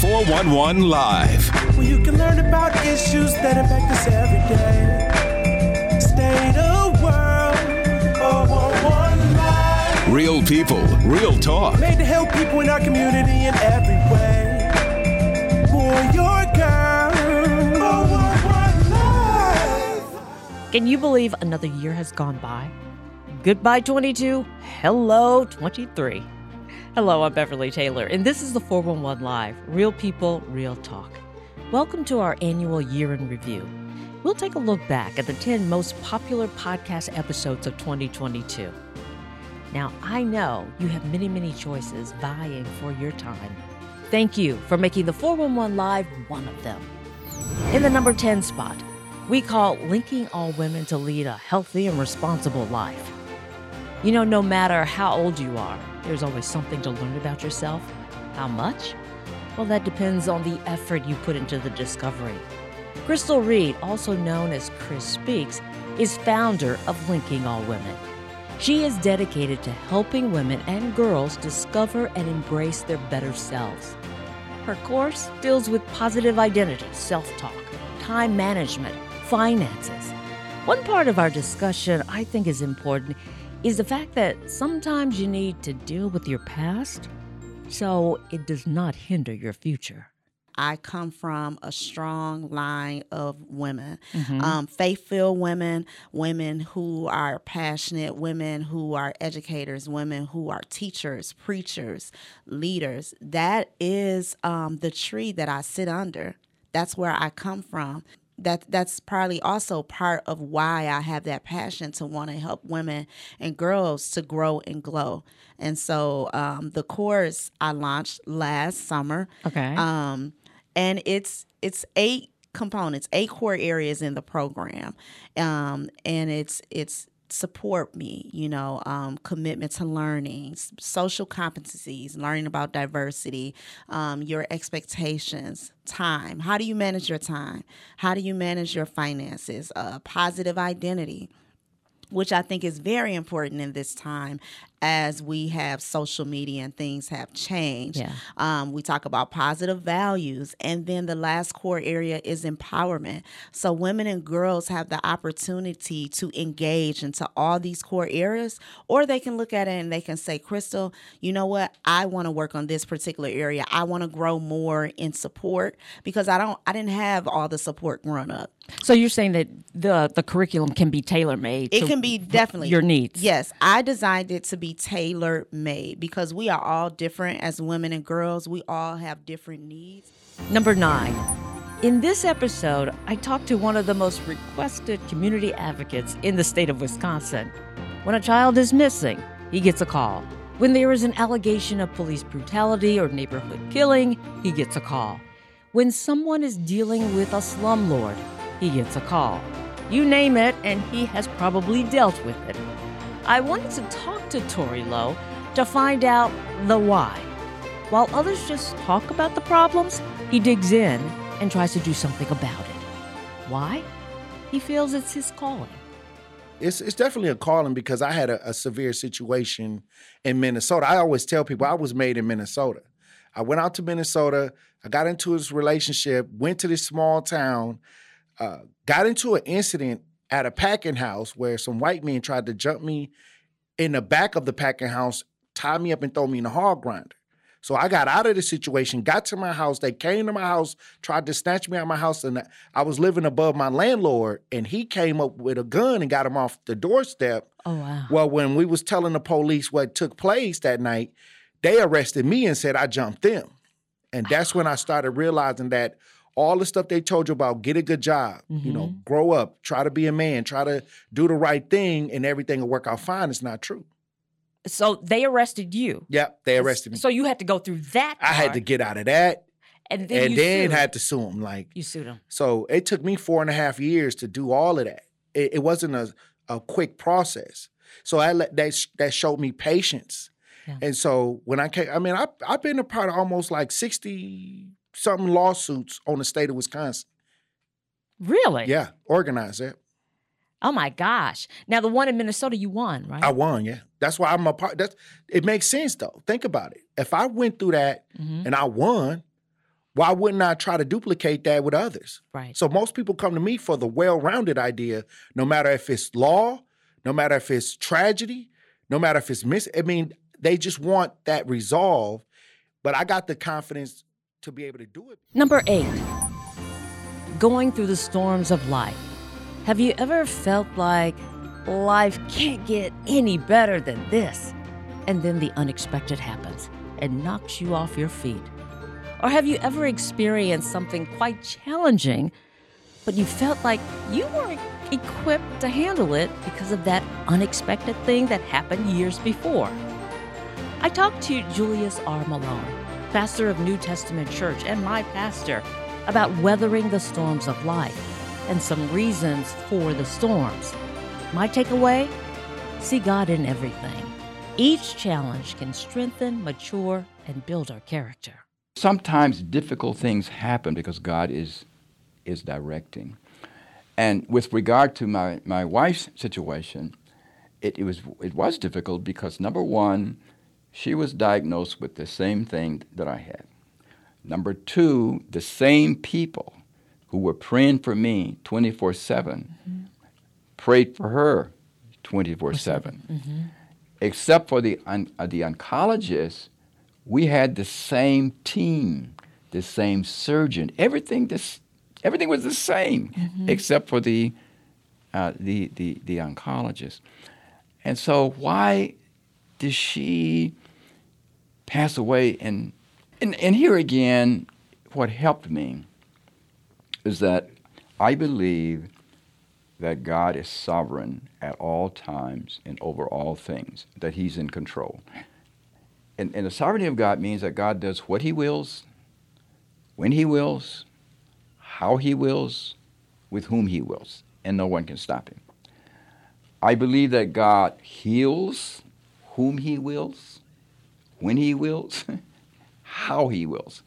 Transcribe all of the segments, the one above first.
411 Live. Where you can learn about issues that impact us every day. State of world, 411 Live. Real people, real talk. Made to help people in our community in every way. Boy, your girl, 411 Live. Can you believe another year has gone by? Goodbye 22, hello 23. Hello, I'm Beverly Taylor, and this is the 411 Live Real People, Real Talk. Welcome to our annual year in review. We'll take a look back at the 10 most popular podcast episodes of 2022. Now, I know you have many, many choices vying for your time. Thank you for making the 411 Live one of them. In the number 10 spot, we call linking all women to lead a healthy and responsible life. You know, no matter how old you are, there's always something to learn about yourself. How much? Well, that depends on the effort you put into the discovery. Crystal Reed, also known as Chris Speaks, is founder of Linking All Women. She is dedicated to helping women and girls discover and embrace their better selves. Her course deals with positive identity, self talk, time management, finances. One part of our discussion I think is important is the fact that sometimes you need to deal with your past so it does not hinder your future. I come from a strong line of women, um, faith filled women, women who are passionate, women who are educators, women who are teachers, preachers, leaders. That is um, the tree that I sit under. That's where I come from. That that's probably also part of why I have that passion to want to help women and girls to grow and glow. And so um, the course I launched last summer. Okay. Um, and it's it's eight components, eight core areas in the program, um, and it's it's support me, you know, um, commitment to learning, social competencies, learning about diversity, um, your expectations, time. How do you manage your time? How do you manage your finances? Uh, positive identity which I think is very important in this time as we have social media and things have changed. Yeah. Um, we talk about positive values. And then the last core area is empowerment. So women and girls have the opportunity to engage into all these core areas, or they can look at it and they can say, Crystal, you know what? I want to work on this particular area. I want to grow more in support because I don't I didn't have all the support growing up. So you're saying that the the curriculum can be tailor made. It can be definitely your needs. Yes, I designed it to be tailor made because we are all different as women and girls. We all have different needs. Number nine. In this episode, I talked to one of the most requested community advocates in the state of Wisconsin. When a child is missing, he gets a call. When there is an allegation of police brutality or neighborhood killing, he gets a call. When someone is dealing with a slumlord, he gets a call. You name it, and he has probably dealt with it. I wanted to talk to Tory Lowe to find out the why. While others just talk about the problems, he digs in and tries to do something about it. Why? He feels it's his calling. it's it's definitely a calling because I had a, a severe situation in Minnesota. I always tell people I was made in Minnesota. I went out to Minnesota. I got into this relationship. Went to this small town. Uh, got into an incident at a packing house where some white men tried to jump me in the back of the packing house, tie me up, and throw me in a hog grinder. So I got out of the situation, got to my house. They came to my house, tried to snatch me out of my house, and I was living above my landlord. And he came up with a gun and got him off the doorstep. Oh, wow. Well, when we was telling the police what took place that night, they arrested me and said I jumped them. And that's when I started realizing that all the stuff they told you about get a good job, you know, mm-hmm. grow up, try to be a man, try to do the right thing, and everything will work out fine. It's not true. So they arrested you. Yep, they arrested me. So you had to go through that. I had to get out of that, and then and you then had to sue them. Like you sued him. so, it took me four and a half years to do all of that. It, it wasn't a, a quick process. So I let that that showed me patience. Yeah. And so when I came, I mean, I I've been a part of almost like sixty something lawsuits on the state of Wisconsin. Really? Yeah, organized it. Oh my gosh! Now the one in Minnesota, you won, right? I won. Yeah, that's why I'm a part. That's it makes sense though. Think about it. If I went through that Mhm. and I won, why wouldn't I try to duplicate that with others? Right. So most people come to me for the well-rounded idea, no matter if it's law, no matter if it's tragedy, no matter if it's mis I mean, they just want that resolve. But I got the confidence to be able to do it. Number eight, going through the storms of life. Have you ever felt like life can't get any better than this? And then the unexpected happens and knocks you off your feet. Or have you ever experienced something quite challenging, but you felt like you weren't equipped to handle it because of that unexpected thing that happened years before? I talked to Julius R. Malone, pastor of New Testament Church and my pastor, about weathering the storms of life and some reasons for the storms. My takeaway? See God in everything. Each challenge can strengthen, mature, and build our character. Sometimes difficult things happen because God is is directing. And with regard to my, my wife's situation, it, it was it was difficult because number one, she was diagnosed with the same thing that I had. Number two, the same people who were praying for me 24 7 prayed for her 24 7. Except for the, on, uh, the oncologist, we had the same team, the same surgeon. Everything, this, everything was the same except for the, uh, the, the, the oncologist. And so, why did she pass away? And, and, and here again, what helped me is that I believe that God is sovereign at all times and over all things, that He's in control. And, and the sovereignty of God means that God does what He wills, when He wills, how He wills, with whom He wills, and no one can stop Him. I believe that God heals whom He wills, when He wills, how He wills.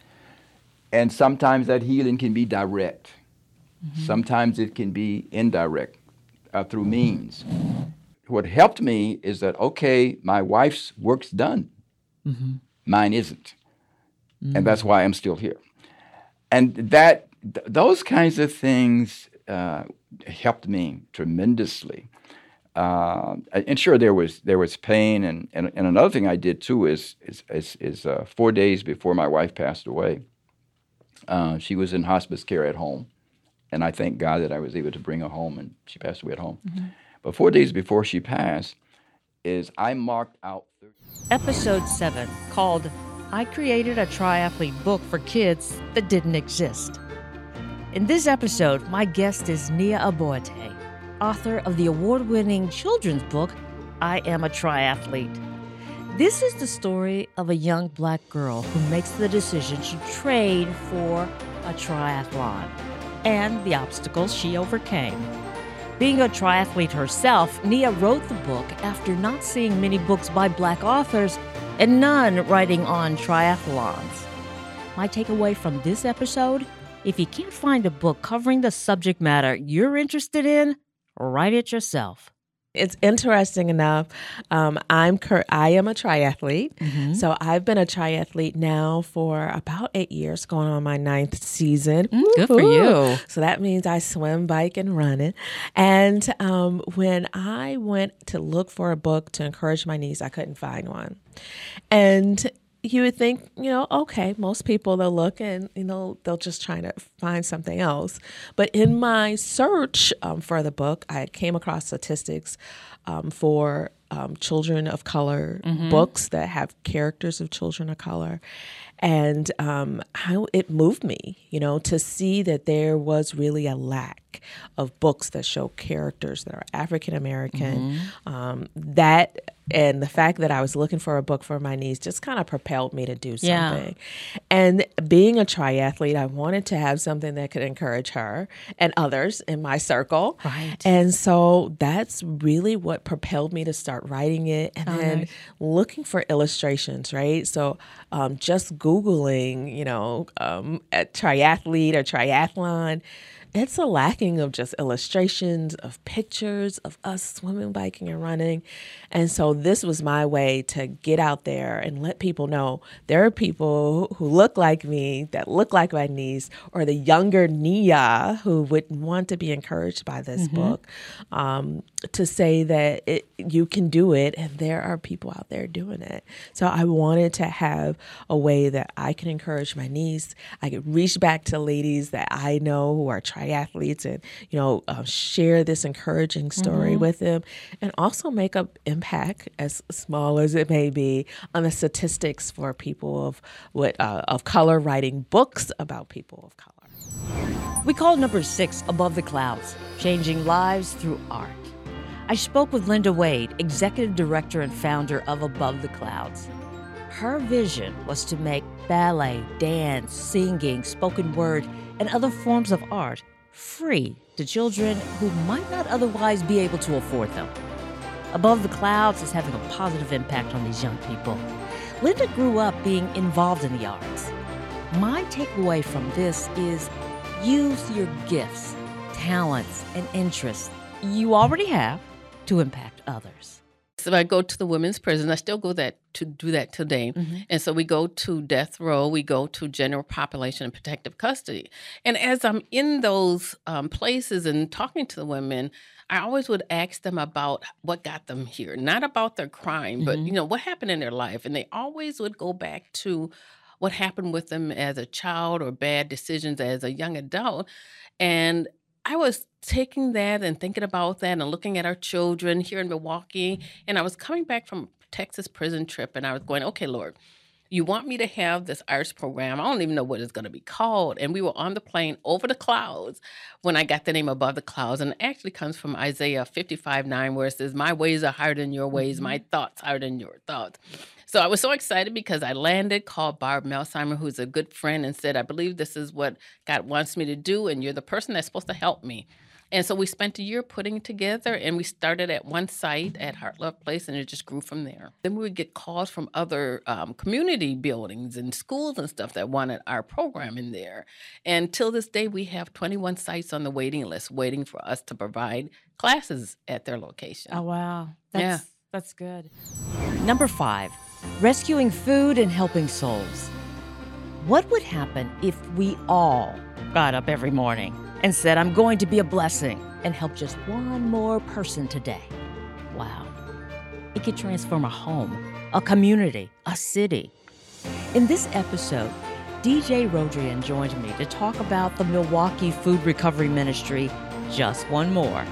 And sometimes that healing can be direct. Sometimes it can be indirect uh, through means. What helped me is that, okay, my wife's work's done, mine isn't. And that's why I'm still here. And that, th- those kinds of things uh, helped me tremendously. Uh, and sure, there was there was pain, and, and, and another thing I did too is is is, is uh, four days before my wife passed away, uh, she was in hospice care at home, and I thank God that I was able to bring her home, and she passed away at home. But four days before she passed, is I marked out. 30 Episode 7, called I Created a Triathlete Book for Kids That Didn't Exist. In this episode, my guest is Nia Aboate, author of the award winning children's book, I Am a Triathlete. This is the story of a young black girl who makes the decision to train for a triathlon and the obstacles she overcame. Being a triathlete herself, Nia wrote the book after not seeing many books by black authors and none writing on triathlons. My takeaway from this episode if you can't find a book covering the subject matter you're interested in, write it yourself. It's interesting enough. Um, I'm cur- I am a triathlete, so I've been a triathlete now for about eight years, going on my ninth season. good for you. So that means I swim, bike, and run it. And um, when I went to look for a book to encourage my knees, I couldn't find one. And you would think, you know, okay, most people they'll look and you know they'll just try to find something else. But in my search um, for the book, I came across statistics um, for um, children of color books that have characters of children of color, and um, how it moved me, you know, to see that there was really a lack of books that show characters that are African American. Um, that and the fact that I was looking for a book for my niece just kind of propelled me to do Yeah. something. And being a triathlete, I wanted to have something that could encourage her and others in my circle. Right. And so that's really what propelled me to start writing it and then nice. looking for illustrations, right? So um, just Googling, you know, um, a triathlete or triathlon it's a lacking of just illustrations of pictures of us swimming, biking, and running. And so this was my way to get out there and let people know there are people who look like me, that look like my niece, or the younger Nia who would want to be encouraged by this mm-hmm. book um, to say that it, you can do it and there are people out there doing it. So I wanted to have a way that I can encourage my niece. I could reach back to ladies that I know who are triathletes and, you know, uh, share this encouraging story mm-hmm. with them and also make an impact, as small as it may be, on the statistics for people of, what, uh, of color writing books about people of color. We call number six Above the Clouds Changing Lives Through Art. I spoke with Linda Wade, executive director and founder of Above the Clouds. Her vision was to make ballet, dance, singing, spoken word, and other forms of art free to children who might not otherwise be able to afford them. Above the Clouds is having a positive impact on these young people. Linda grew up being involved in the arts. My takeaway from this is use your gifts, talents, and interests you already have to impact others. So I go to the women's prison. I still go that to do that today. Mm-hmm. And so we go to death row, we go to general population and protective custody. And as I'm in those um, places and talking to the women, I always would ask them about what got them here, not about their crime, mm-hmm. but you know what happened in their life. And they always would go back to what happened with them as a child or bad decisions as a young adult. And I was taking that and thinking about that and looking at our children here in Milwaukee. And I was coming back from Texas prison trip and I was going, okay, Lord, you want me to have this arts program. I don't even know what it's going to be called. And we were on the plane over the clouds when I got the name Above the Clouds. And it actually comes from Isaiah 55 9, where it says, My ways are higher than your ways, my mm-hmm. thoughts higher than your thoughts. So I was so excited because I landed, called Barb Melsheimer, who's a good friend, and said, I believe this is what God wants me to do, and you're the person that's supposed to help me. And so we spent a year putting it together, and we started at one site at Heart Love Place, and it just grew from there. Then we would get calls from other um, community buildings and schools and stuff that wanted our program in there. And till this day, we have 21 sites on the waiting list waiting for us to provide classes at their location. Oh, wow. That's, yeah. That's good. Number five, rescuing food and helping souls. What would happen if we all got up every morning and said, I'm going to be a blessing and help just one more person today. Wow. It could transform a home, a community, a city. In this episode, DJ Rodrian joined me to talk about the Milwaukee Food Recovery Ministry, Just One More.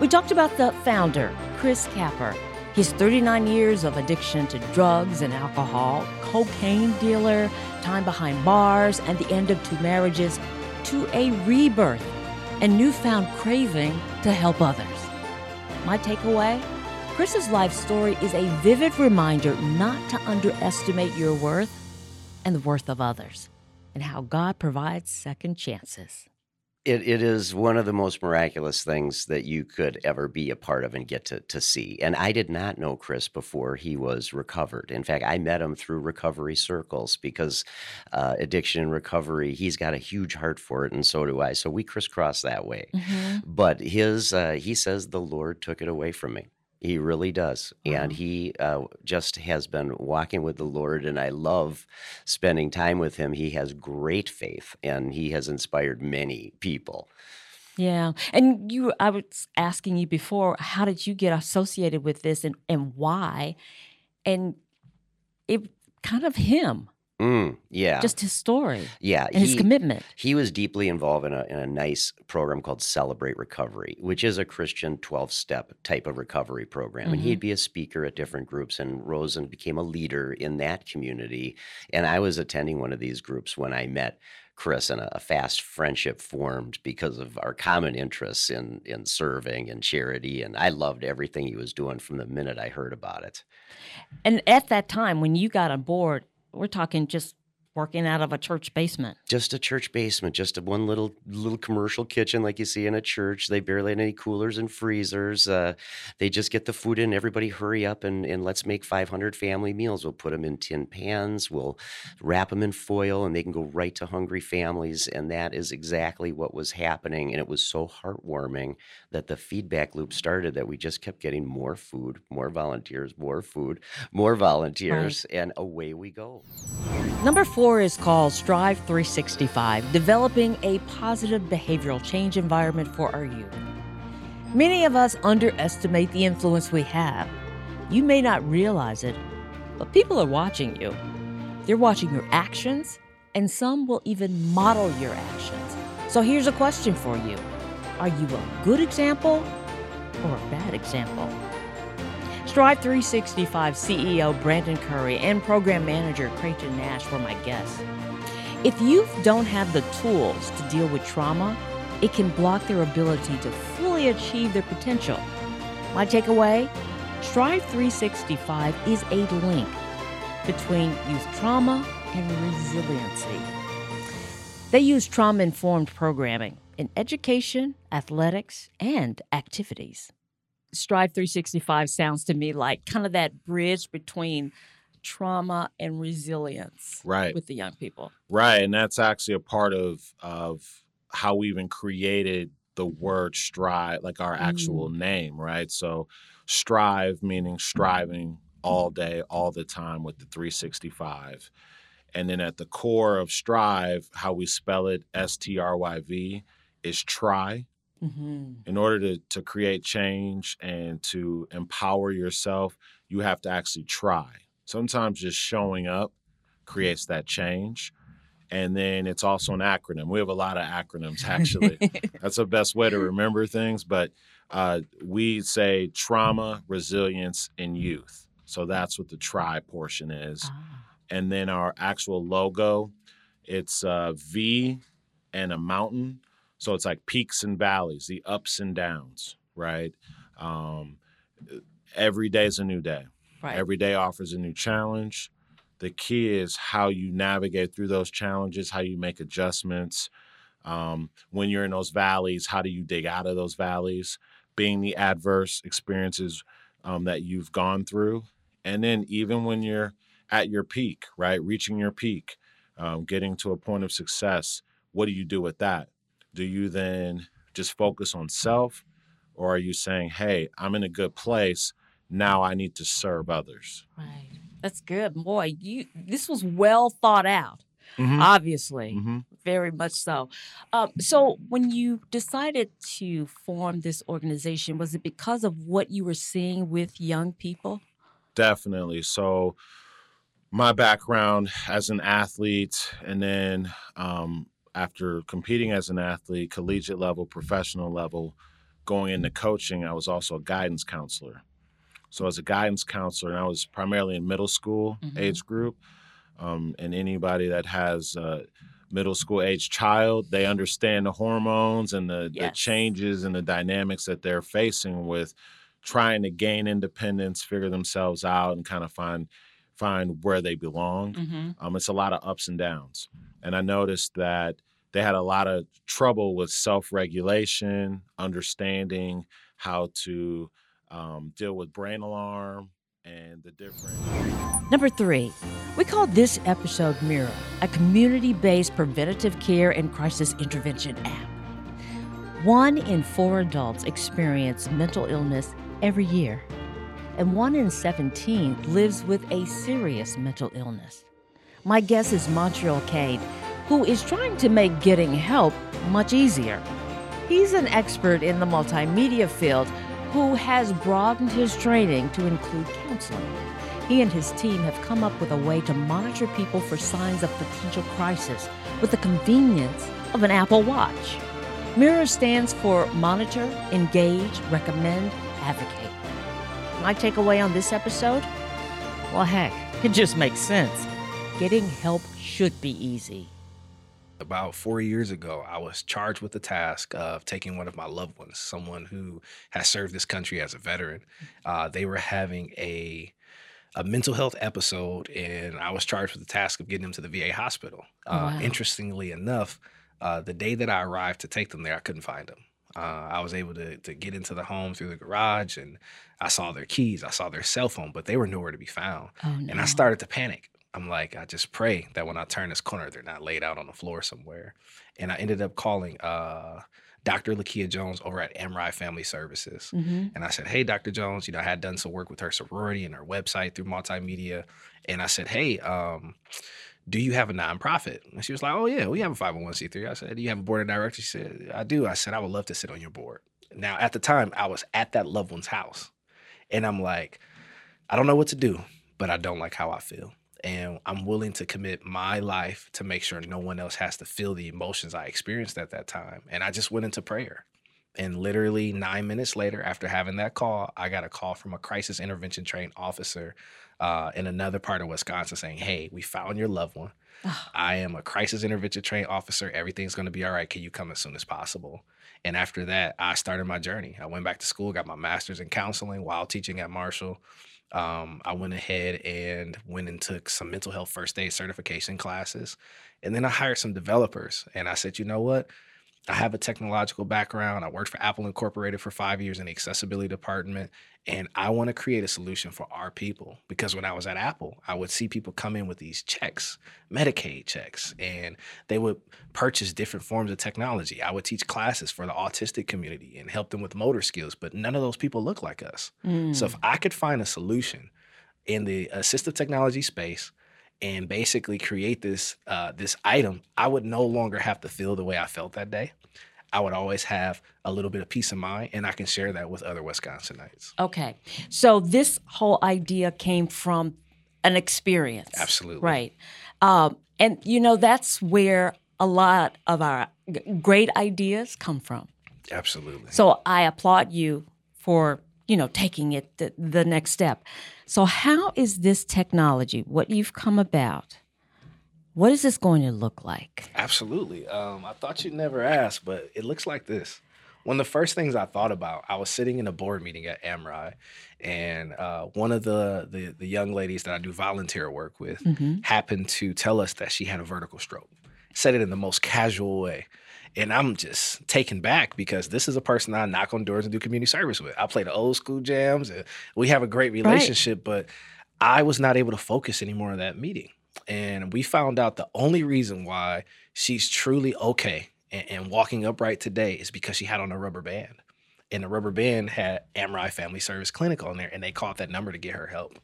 We talked about the founder, Chris Capper, his 39 years of addiction to drugs and alcohol, cocaine dealer, time behind bars, and the end of two marriages to a rebirth and newfound craving to help others. My takeaway Chris's life story is a vivid reminder not to underestimate your worth and the worth of others, and how God provides second chances it, it is one of the most miraculous things that you could ever be a part of and get to, to see. And I did not know Chris before he was recovered. In fact, I met him through recovery circles because uh, addiction and recovery, he's got a huge heart for it, and so do I. So we crisscross that way. Mm-hmm. But his, uh, he says, the Lord took it away from me. He really does. Wow. And he uh, just has been walking with the Lord. And I love spending time with him. He has great faith and he has inspired many people. Yeah. And you, I was asking you before, how did you get associated with this and, and why? And it kind of him. Mm, yeah. Just his story. Yeah. And he, his commitment. He was deeply involved in a, in a nice program called Celebrate Recovery, which is a Christian 12 step type of recovery program. Mm-hmm. And he'd be a speaker at different groups, and Rosen became a leader in that community. And I was attending one of these groups when I met Chris, and a, a, fast friendship formed because of our common interests in in serving and charity. And I loved everything he was doing from the minute I heard about it. And at that time, when you got on board, we're talking just working out of a church basement. just a church basement, just a one little little commercial kitchen like you see in a church. They barely had any coolers and freezers. Uh, they just get the food in. Everybody hurry up and, and let's make 500 family meals. We'll put them in tin pans. We'll wrap them in foil, and they can go right to hungry families. And that is exactly what was happening. And it was so heartwarming that the feedback loop started. That we just kept getting more food, more volunteers, more food, more volunteers, and away we go. Number four is called Strive 365 Developing a Positive Behavioral Change Environment for Our Youth. Many of us underestimate the influence we have. You may not realize it, but people are watching you. They're watching your actions, and some will even model your actions. So here's a question for you Are you a good example or a bad example? Strive 365 CEO Brandon Curry and Program Manager Creighton Nash were my guests. If youth don't have the tools to deal with trauma, it can block their ability to fully achieve their potential. My takeaway Strive 365 is a link between youth trauma and resiliency. They use trauma informed programming in education, athletics, and activities. Strive 365 sounds to me like kind of that bridge between trauma and resilience Right. with the young people. Right, and that's actually a part of of how we even created the word strive, like our actual mm. name, right? So strive meaning striving all day, all the time with the 365. And then at the core of strive, how we spell it, S T R Y V, is try. Mm-hmm. In order to, to create change and to empower yourself, you have to actually try. Sometimes just showing up creates that change. And then it's also an acronym. We have a lot of acronyms, actually. That's the best way to remember things. But uh, we say trauma, resilience, and youth. So that's what the try portion is. Ah. And then our actual logo, it's a V and a mountain. So it's like peaks and valleys, the ups and downs, right? Um, every day is a new day. Right. Every day offers a new challenge. The key is how you navigate through those challenges, how you make adjustments. Um, when you're in those valleys, how do you dig out of those valleys? Being the adverse experiences um, that you've gone through. And then even when you're at your peak, right? Reaching your peak, um, getting to a point of success, what do you do with that? Do you then just focus on self? Or are you saying, hey, I'm in a good place. Now I need to serve others? Right. That's good. Boy, you this was well thought out. Mhm. Obviously. Mhm. Very much so. Um, so, when you decided to form this organization, was it because of what you were seeing with young people? Definitely. So, my background as an athlete, and then um, after competing as an athlete, collegiate level, professional level, going into coaching, I was also a guidance counselor. So, as a guidance counselor, and I was primarily in middle school Mhm. age group, um, and anybody that has a middle school age child, they understand the hormones and the, the changes and the dynamics that they're facing with trying to gain independence, figure themselves out, and kind of find find where they belong. Mm-hmm. Um, it's a lot of ups and downs, and I noticed that they had a lot of trouble with self-regulation, understanding how to um, deal with brain alarm and the different. Number three, we call this episode Mirror, a community based preventative care and crisis intervention app. One in four adults experience mental illness every year, and one in 17 lives with a serious mental illness. My guest is Montreal Cade, who is trying to make getting help much easier. He's an expert in the multimedia field who has broadened his training to include counseling. He and his team have come up with a way to monitor people for signs of potential crisis with the convenience of an Apple Watch. Mirror stands for Monitor, Engage, Recommend, Advocate. My takeaway on this episode? Well, heck, it just makes sense. Getting help should be easy. About four years ago, I was charged with the task of taking one of my loved ones, someone who has served this country as a veteran. Uh, they were having a a mental health episode, and I was charged with the task of getting them to the VA hospital. Uh, wow. Interestingly enough, uh, the day that I arrived to take them there, I couldn't find them. Uh, I was able to to get into the home through the garage, and I saw their keys, I saw their cell phone, but they were nowhere to be found. Oh, And. I started to panic. I'm like, I just pray that when I turn this corner, they're not laid out on the floor somewhere. And I ended up calling uh, Dr. Lakia Jones over at MRI Family Services. Mhm. And I said, Hey, Dr. Jones, you know, I had done some work with her sorority and her website through multimedia. And I said, Hey, um, do you have a nonprofit? And she was like, Oh, yeah, we have a 501c3. I said, Do you have a board of directors? She said, I do. I said, I would love to sit on your board. Now, at the time, I was at that loved one's house. And I'm like, I don't know what to do, but I don't like how I feel. And I'm willing to commit my life to make sure no one else has to feel the emotions I experienced at that time. And I just went into prayer. And literally nine minutes later, after having that call, I got a call from a crisis intervention trained officer uh, in another part of Wisconsin saying, Hey, we found your loved one. I am a crisis intervention trained officer. Everything's going to be all right. Can you come as soon as possible? And after that, I started my journey. I went back to school, got my master's in counseling while teaching at Marshall. Um, I went ahead and went and took some mental health first aid certification classes. And then I hired some developers. And I said, you know what? I have a technological background. I worked for Apple Incorporated for five years in the accessibility department. And I want to create a solution for our people. Because when I was at Apple, I would see people come in with these checks, Medicaid checks, and they would purchase different forms of technology. I would teach classes for the autistic community and help them with motor skills, but none of those people look like us. So if mm. I could find a solution in the assistive technology space and basically create this uh, this item, I would no longer have to feel the way I felt that day. I would always have a little bit of peace of mind, and I can share that with other Wisconsinites. Okay. So this whole idea came from an experience. Absolutely. Right. Um, and, you know, that's where a lot of our g- great ideas come from. Absolutely. So I applaud you for, you know, taking it the, the next step. So, how is this technology, what you've come about, what is this going to look like? Absolutely. Um, I thought you'd never ask, but it looks like this. One of the first things I thought about, I was sitting in a board meeting at Amri, and uh, one of the, the the young ladies that I do volunteer work with happened to tell us that she had a vertical stroke. Said it in the most casual way. And I'm just taken back because this is a person I knock on doors and do community service with. I play the old school jams and we have a great relationship, but I was not able to focus anymore on that meeting. And we found out the only reason why she's truly okay and, and walking upright today is because she had on a rubber band. And the rubber band had Amri Family Service Clinic on there, and they called that number to get her help.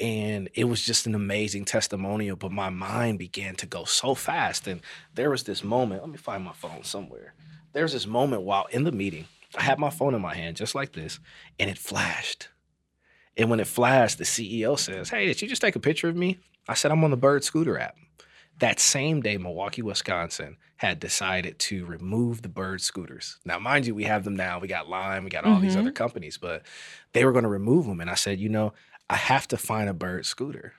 And it was just an amazing testimonial, but my mind began to go so fast. And there was this moment, let me find my phone somewhere. There was this moment while in the meeting, I had my phone in my hand just like this, and it flashed. And when it flashed, the CEO says, Hey, did you just take a picture of me? I said, I'm on the Bird Scooter app. That same day, Milwaukee, Wisconsin had decided to remove the Bird scooters. Now, mind you, we have them now. We got Lime, we got all these Mhm. other companies, but they were going to remove them. And I said, you know, I have to find a Bird scooter.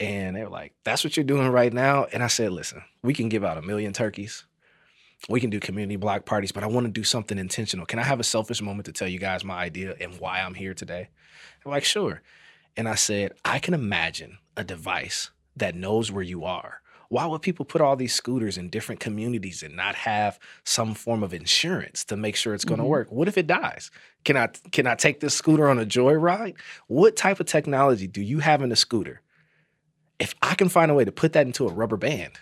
And they were like, that's what you're doing right now. And I said, listen, we can give out a million turkeys. We can do community block parties, but I want to do something intentional. Can I have a selfish moment to tell you guys my idea and why I'm here today? They're like, sure. And I said, I can imagine a device that knows where you are. Why would people put all these scooters in different communities and not have some form of insurance to make sure it's going to Mhm. work? What if it dies? Can I can I take this scooter on a joyride? What type of technology do you have in a scooter? If I can find a way to put that into a rubber band,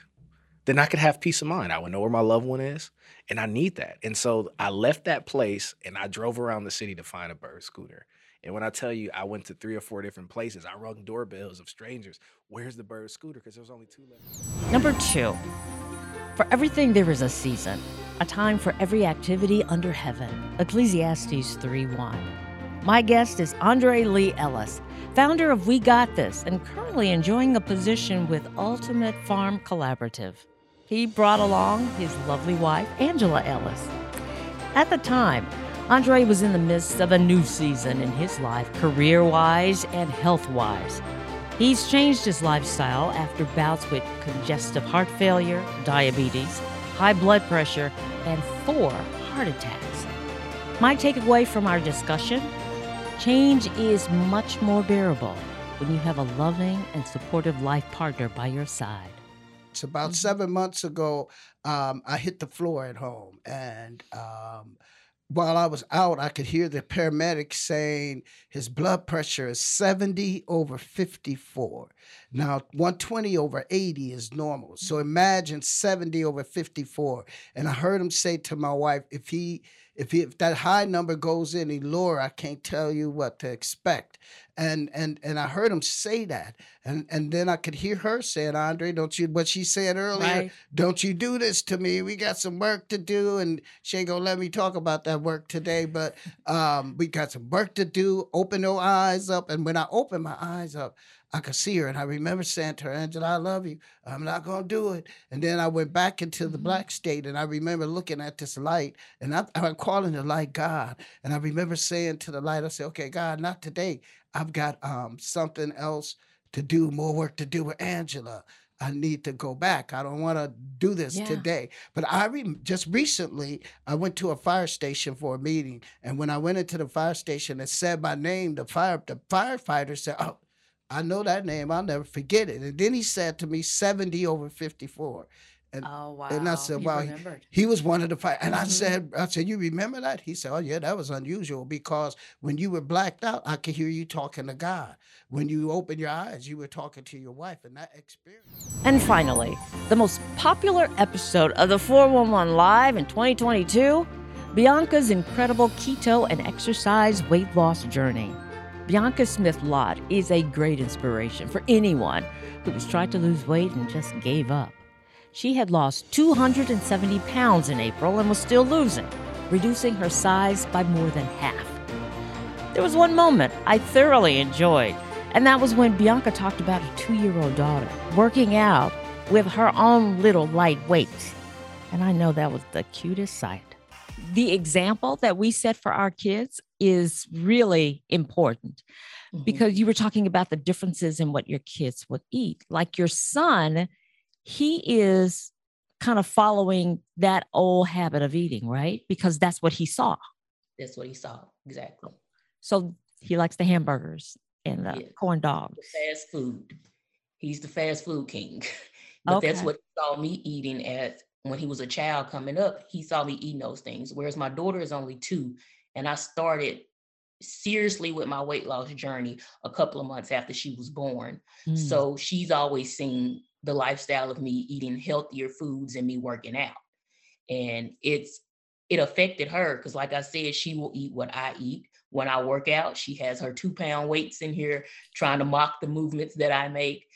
then I could have peace of mind. I would know where my loved one is, and I need that. And so I left that place and I drove around the city to find a bird scooter. And when I tell you I went to three or four different places, I rung doorbells of strangers. Where's the bird scooter? Because there was only two left. Number two, for everything there is a season, a time for every activity under heaven. Ecclesiastes 3:1. My guest is Andre Lee Ellis, founder of We Got This, and currently enjoying a position with Ultimate Farm Collaborative. He brought along his lovely wife, Angela Ellis. At the time, Andre was in the midst of a new season in his life, career wise and health wise. He's changed his lifestyle after bouts with congestive heart failure, diabetes, high blood pressure, and four heart attacks. My takeaway from our discussion change is much more bearable when you have a loving and supportive life partner by your side. It's about seven months ago. Um, I hit the floor at home, and um, while I was out, I could hear the paramedics saying his blood pressure is 70 over 54. Now, 120 over 80 is normal. So imagine 70 over 54. And I heard him say to my wife, if he if, he, if that high number goes any lower, I can't tell you what to expect. And and and I heard him say that, and and then I could hear her saying, "Andre, don't you?" What she said earlier, Right. "Don't you do this to me? We got some work to do." And she ain't gonna let me talk about that work today, but um, we got some work to do. Open your eyes up, and when I opened my eyes up, I could see her, and I remember saying to her, "Angela, I love you. I'm not gonna do it." And then I went back into the black state, and I remember looking at this light, and I, I'm calling the light God. And I remember saying to the light, I said, "Okay, God, not today. I've got um, something else to do, more work to do with Angela." I need to go back. I don't want to do this Yeah. today. But I re- just recently I went to a fire station for a meeting, and when I went into the fire station and said my name, the fire the firefighter said, "Oh, I know that name. I'll never forget it." And then he said to me, "70 over 54." And, Oh, wow. and I said, He "Wow." he- He was one of the fire, and I Mhm. said, "I said, you remember that?" He said, "Oh yeah, that was unusual because when you were blacked out, I could hear you talking to God. When you opened your eyes, you were talking to your wife, and that experience." And finally, the most popular episode of the 411 Live in 2022 Bianca's incredible keto and exercise weight loss journey. Bianca Smith Lott is a great inspiration for anyone who has tried to lose weight and just gave up. She had lost 270 pounds in April and was still losing, reducing her size by more than half. There was one moment I thoroughly enjoyed, and that was when Bianca talked about a two year old daughter working out with her own little light weights. And I know that was the cutest sight. The example that we set for our kids is really important mm-hmm. because you were talking about the differences in what your kids would eat. Like your son, he is kind of following that old habit of eating, right? Because that's what he saw. That's what he saw exactly. So he likes the hamburgers and the Yeah. corn dogs. The fast food. He's the fast food king. but that's what he saw me eating at when he was a child coming up. He saw me eating those things. Whereas my daughter is only two, and I started seriously with my weight loss journey a couple of months after she was born. Mm. So she's always seen the lifestyle of me eating healthier foods and me working out. And it's it affected her because like I said, she will eat what I eat. When I work out, she has her two pound weights in here trying to mock the movements that I make.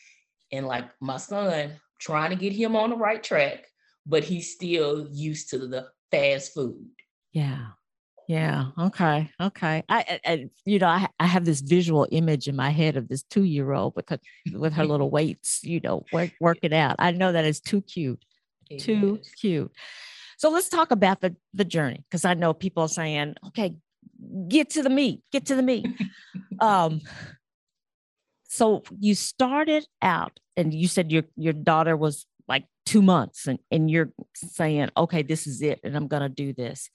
And like my son, trying to get him on the right track, but he's still used to the fast food. Yeah. Yeah. Okay. Okay. I, I, you know, I, I have this visual image in my head of this two year old with her, with her little weights, you know, work, working out. I know that is too cute. Too cute. So let's talk about the the journey because I know people are saying, okay, get to the meat, get to the meat. um, so you started out and you said your your daughter was two months and, and you're saying, okay, this is it, and I'm gonna do this.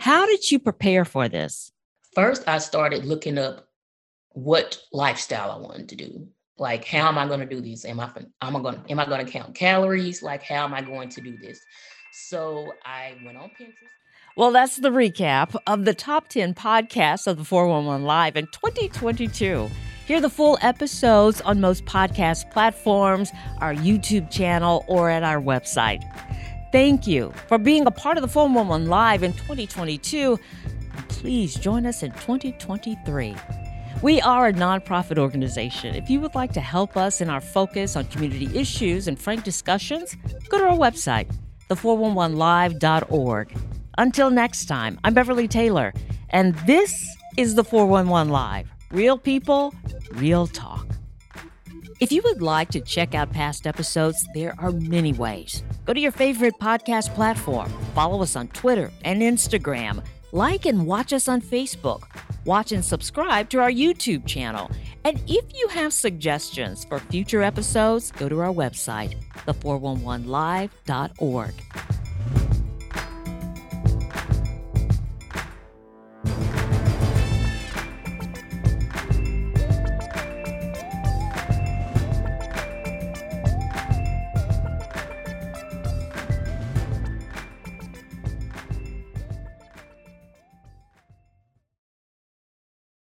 How did you prepare for this? First, I started looking up what lifestyle I wanted to do. Like, how am I going to do this? Am I am I going am I going to count calories? Like, how am I going to do this? So I went on Pinterest. Well, that's the recap of the top 10 podcasts of the 411 Live in 2022. Hear the full episodes on most podcast platforms, our YouTube channel, or at our website. Thank you for being a part of the 411 Live in 2022. Please join us in 2023. We are a nonprofit organization. If you would like to help us in our focus on community issues and frank discussions, go to our website, the411live.org. Until next time, I'm Beverly Taylor, and this is the 411 Live. Real people, real talk. If you would like to check out past episodes, there are many ways. Go to your favorite podcast platform, follow us on Twitter and Instagram, like and watch us on Facebook, watch and subscribe to our YouTube channel. And if you have suggestions for future episodes, go to our website, the411live.org.